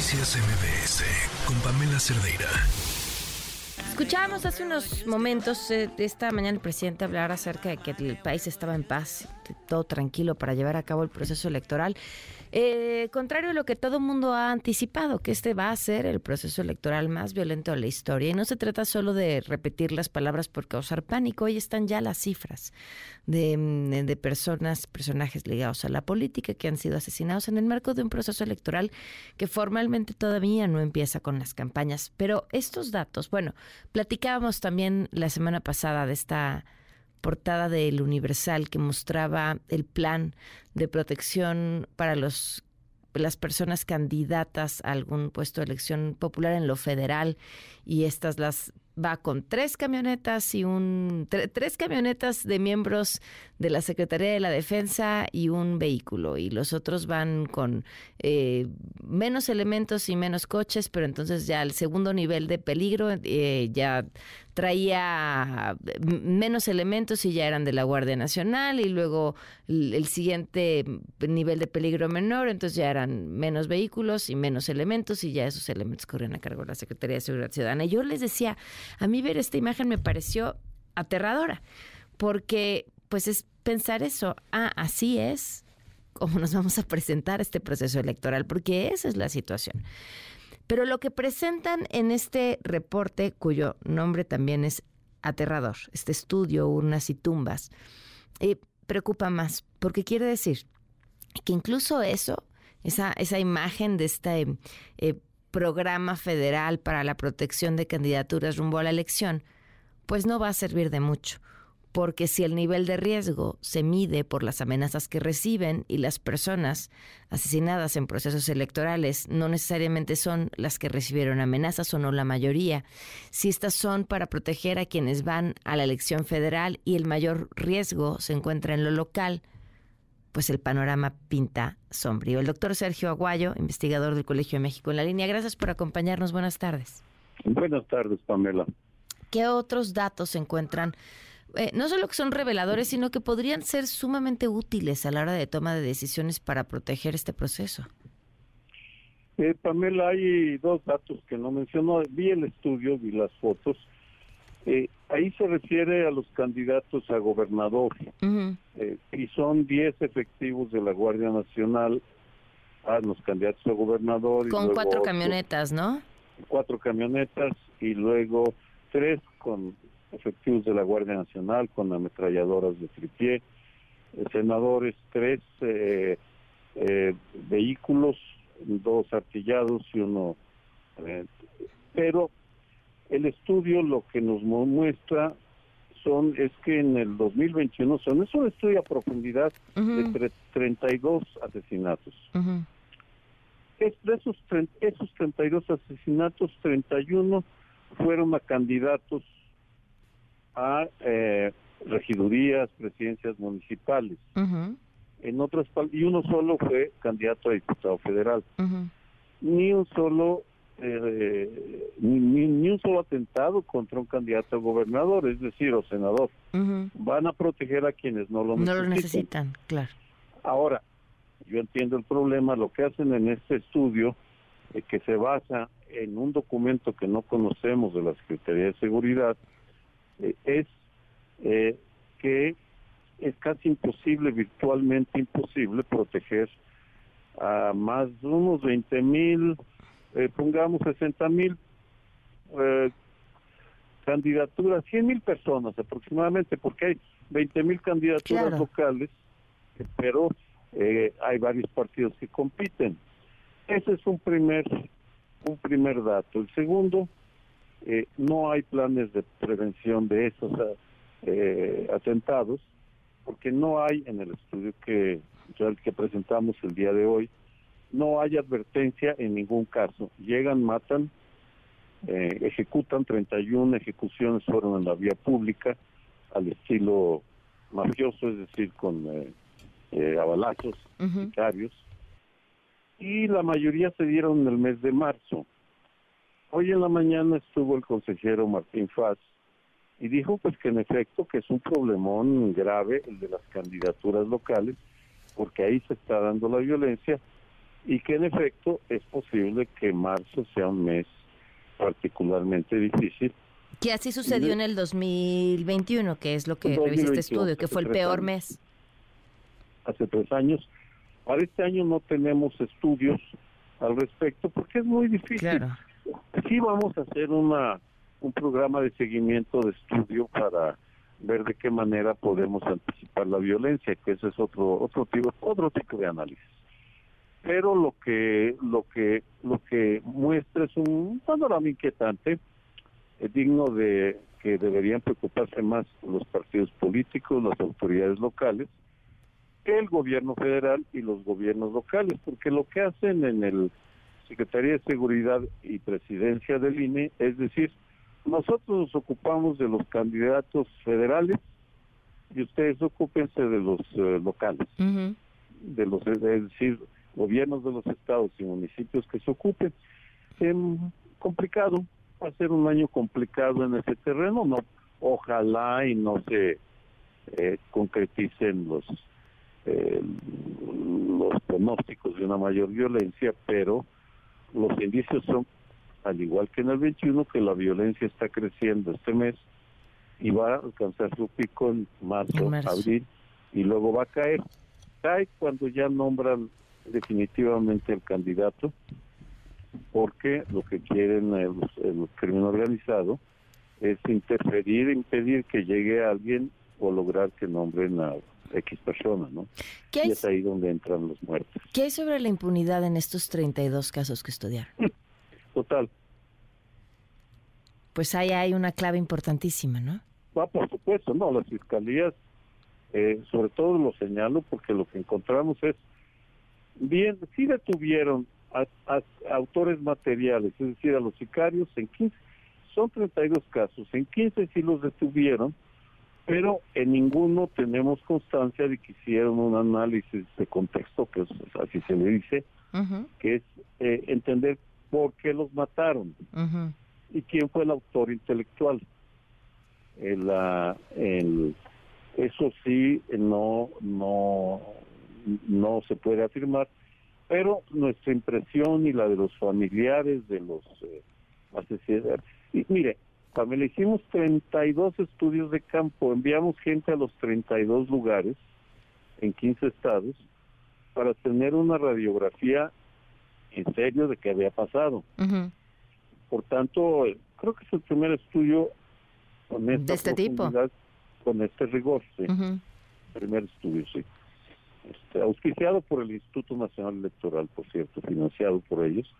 Noticias MBS con Pamela Cerdeira. Escuchábamos hace unos momentos eh, esta mañana el presidente hablar acerca de que el país estaba en paz, todo tranquilo para llevar a cabo el proceso electoral. Eh, contrario a lo que todo el mundo ha anticipado, que este va a ser el proceso electoral más violento de la historia. Y no se trata solo de repetir las palabras por causar pánico, hoy están ya las cifras mm, de personas, personajes ligados a la política que han sido asesinados en el marco de un proceso electoral que formalmente todavía no empieza con las campañas. Pero estos datos, bueno, platicábamos también la semana pasada de esta portada del Universal que mostraba el plan de protección para los las personas candidatas a algún puesto de elección popular en lo federal. Y estas las va con tres camionetas y un tres camionetas de miembros de la Secretaría de la Defensa y un vehículo. Y los otros van con eh, menos elementos y menos coches pero entonces ya el segundo nivel de peligro eh, ya traía menos elementos y ya eran de la Guardia Nacional y luego el, siguiente nivel de peligro menor entonces ya eran menos vehículos y menos elementos y ya esos elementos corrían a cargo de la Secretaría de Seguridad Ciudadana yo les decía a mí ver esta imagen me pareció aterradora, porque pues es pensar eso, ah, así es como nos vamos a presentar este proceso electoral, porque esa es la situación. Pero lo que presentan en este reporte, cuyo nombre también es aterrador, este estudio, urnas y tumbas, eh, preocupa más, porque quiere decir que incluso eso, esa, esa imagen de este eh, programa federal para la protección de candidaturas rumbo a la elección, pues no va a servir de mucho, porque si el nivel de riesgo se mide por las amenazas que reciben y las personas asesinadas en procesos electorales no necesariamente son las que recibieron amenazas o no la mayoría, si estas son para proteger a quienes van a la elección federal y el mayor riesgo se encuentra en lo local, pues el panorama pinta sombrío. El doctor Sergio Aguayo, investigador del Colegio de México en la línea, gracias por acompañarnos. Buenas tardes. Buenas tardes, Pamela. ¿Qué otros datos se encuentran? Eh, no solo que son reveladores, sino que podrían ser sumamente útiles a la hora de toma de decisiones para proteger este proceso. Eh, Pamela, hay dos datos que no mencionó. Vi el estudio, vi las fotos eh, ahí se refiere a los candidatos a gobernador eh, y son 10 efectivos de la Guardia Nacional a los candidatos a gobernador. Con cuatro camionetas, ¿no? Cuatro camionetas y luego tres con efectivos de la Guardia Nacional con ametralladoras de tripié, eh, senadores tres eh, vehículos, dos artillados y uno... pero el estudio lo que nos muestra son es que en el 2021 son es un estudio a profundidad de 32 asesinatos. es, de esos, esos 32 asesinatos, 31 fueron a candidatos a eh, regidurías, presidencias municipales. En otras y uno solo fue candidato a diputado federal. Ni un solo eh, ni, un solo atentado contra un candidato a gobernador, es decir, o senador. Van a proteger a quienes no lo necesitan. No lo necesitan, claro. Ahora, yo entiendo el problema, lo que hacen en este estudio, eh, que se basa en un documento que no conocemos de la Secretaría de Seguridad, eh, es eh, que es casi imposible, virtualmente imposible, proteger a más de unos 20 mil eh, pongamos 60 mil eh, candidaturas, 100 mil personas aproximadamente, porque hay 20 mil candidaturas locales, pero eh, hay varios partidos que compiten. Ese es un primer, un primer dato. El segundo, eh, no hay planes de prevención de esos atentados, porque no hay en el estudio que, que presentamos el día de hoy, no hay advertencia en ningún caso. Llegan, matan, eh, ejecutan 31 ejecuciones fueron en la vía pública al estilo mafioso, es decir, con eh, eh abalazos, y la mayoría se dieron en el mes de marzo. Hoy en la mañana estuvo el consejero Martín Faz y dijo pues que en efecto que es un problemón grave el de las candidaturas locales, porque ahí se está dando la violencia y que en efecto es posible que marzo sea un mes particularmente difícil. Que así sucedió en el 2021, que es lo que revisa este estudio, que fue el peor mes. Hace tres años. Para este año no tenemos estudios al respecto porque es muy difícil. Claro. Sí vamos a hacer una un programa de seguimiento de estudio para ver de qué manera podemos anticipar la violencia, que ese es otro otro tipo otro tipo de análisis. Pero lo que lo que lo que muestra es un panorama inquietante, es digno de que deberían preocuparse más los partidos políticos, las autoridades locales, que el gobierno federal y los gobiernos locales, porque lo que hacen en el Secretaría de Seguridad y Presidencia del INE es decir, nosotros nos ocupamos de los candidatos federales y ustedes ocúpense de los eh, locales, de los, es decir, gobiernos de los estados y municipios que se ocupen. Eh, complicado, va a ser un año complicado en ese terreno, no, ojalá y no se eh, concreticen los eh, los pronósticos de una mayor violencia, pero los indicios son al igual que en el 21, que la violencia está creciendo este mes y va a alcanzar su pico en marzo, abril y luego va a caer. Cae cuando ya nombran definitivamente el candidato, porque lo que quieren el, el crimen organizado es interferir, impedir que llegue alguien o lograr que nombren a X persona, ¿no? y es ahí donde entran los muertos. ¿Qué hay sobre la impunidad en estos 32 casos que estudiaron? Total. Pues ahí hay una clave importantísima, ¿no? Ah, por supuesto, no, las fiscalías, eh, sobre todo lo señalo porque lo que encontramos es, bien, sí detuvieron a, autores materiales, es decir, a los sicarios en 15, son 32 casos, en 15 sí los detuvieron, pero en ninguno tenemos constancia de que hicieron un análisis de contexto, que es, así se le dice, que es eh, entender por qué los mataron y quién fue el autor intelectual. El, el, eso sí no no no se puede afirmar, pero nuestra impresión y la de los familiares de los eh, asesinados. Y mire, le hicimos 32 estudios de campo, enviamos gente a los 32 lugares en 15 estados para tener una radiografía en serio de qué había pasado. Por tanto, creo que es el primer estudio con esta de este tipo. Con este rigor, sí. Primer estudio, sí. Este, auspiciado por el Instituto Nacional Electoral, por cierto, financiado por ellos,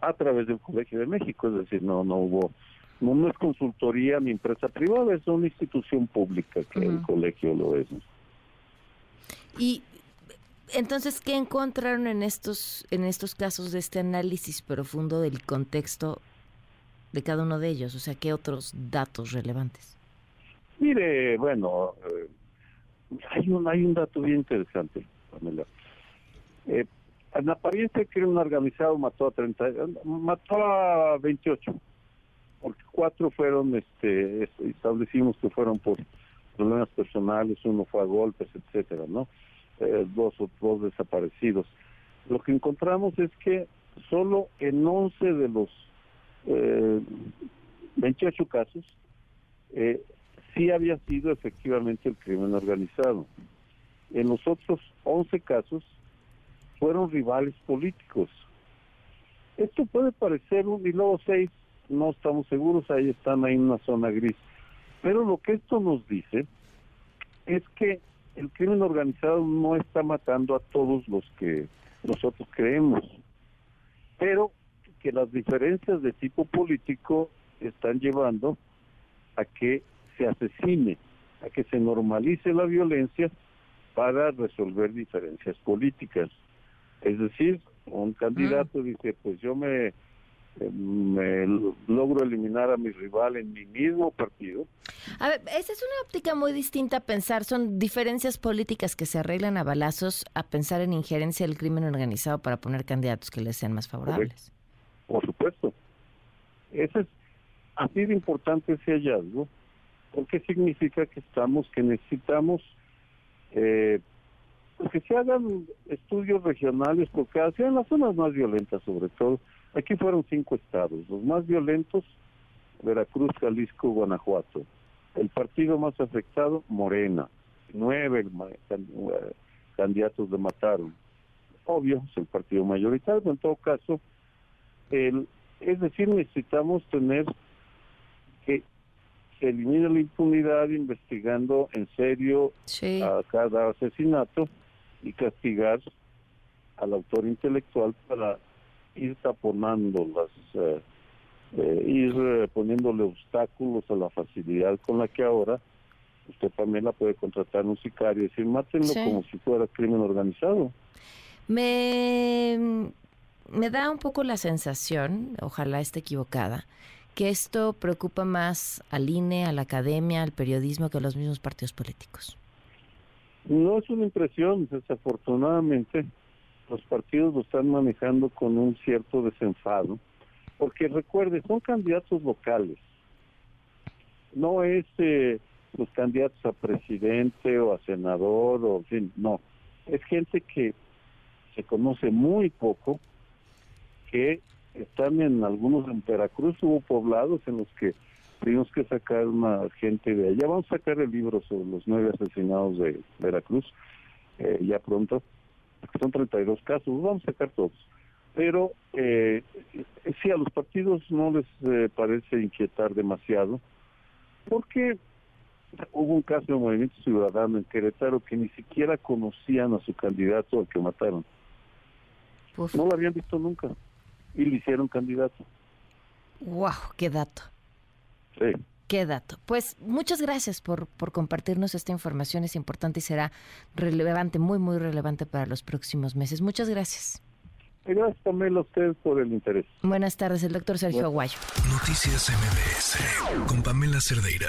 a través del Colegio de México, es decir, no no hubo, no, es consultoría ni empresa privada, es una institución pública que el colegio lo es. Y entonces, ¿qué encontraron en estos, en estos casos de este análisis profundo del contexto de cada uno de ellos? O sea, ¿qué otros datos relevantes? Mire, bueno, eh, hay un hay un dato bien interesante, Pamela. Eh, en apariencia, el crimen organizado mató a 30, mató a 28, porque cuatro fueron, este, establecimos que fueron por problemas personales, uno fue a golpes, etcétera, ¿no? Eh, dos o dos desaparecidos. Lo que encontramos es que solo en 11 de los eh, 28 casos eh, sí había sido efectivamente el crimen organizado. En los otros 11 casos fueron rivales políticos. Esto puede parecer un, y luego seis, no estamos seguros, ahí están ahí en una zona gris. Pero lo que esto nos dice es que el crimen organizado no está matando a todos los que nosotros creemos, pero que las diferencias de tipo político están llevando a que se asesine, a que se normalice la violencia para resolver diferencias políticas. Es decir, un candidato dice, pues yo me me logro eliminar a mi rival en mi mismo partido. A ver, esa es una óptica muy distinta a pensar, son diferencias políticas que se arreglan a balazos a pensar en injerencia del crimen organizado para poner candidatos que les sean más favorables. Por supuesto. Ese es así de importante ese hallazgo, porque significa que estamos, que necesitamos eh, pues, que se hagan estudios regionales, porque hacia en las zonas más violentas sobre todo, aquí fueron cinco estados, los más violentos, Veracruz, Jalisco, Guanajuato. El partido más afectado, Morena. Nueve candidatos le mataron. Obvio, es el partido mayoritario, en todo caso, el, es decir, necesitamos tener que se elimine la impunidad investigando en serio a cada asesinato y castigar al autor intelectual para ir taponando las, eh, eh, ir eh, poniéndole obstáculos a la facilidad con la que ahora usted también la puede contratar un sicario y decir, mátenlo como si fuera crimen organizado. Me, me da un poco la sensación, ojalá esté equivocada, que esto preocupa más al INE, a la academia, al periodismo que a los mismos partidos políticos. No es una impresión, desafortunadamente los partidos lo están manejando con un cierto desenfado, porque recuerde, son candidatos locales, no es eh, los candidatos a presidente o a senador, o en fin, no, es gente que se conoce muy poco, que están en algunos en Veracruz, hubo poblados en los que tuvimos que sacar una gente de allá. Vamos a sacar el libro sobre los nueve asesinados de Veracruz, eh, ya pronto, son 32 casos, vamos a sacar todos. Pero eh, sí, a los partidos no les eh, parece inquietar demasiado, porque hubo un caso de Movimiento Ciudadano en Querétaro que ni siquiera conocían a su candidato al que mataron. No lo habían visto nunca y le hicieron candidato. ¡Wow! ¡Qué dato! Sí. Qué dato. Pues muchas gracias por, por compartirnos esta información. Es importante y será relevante, muy, muy relevante para los próximos meses. Muchas gracias. Gracias, Pamela, a ustedes por el interés. Buenas tardes, el doctor Sergio Aguayo. Noticias MBS con Pamela Cerdeira.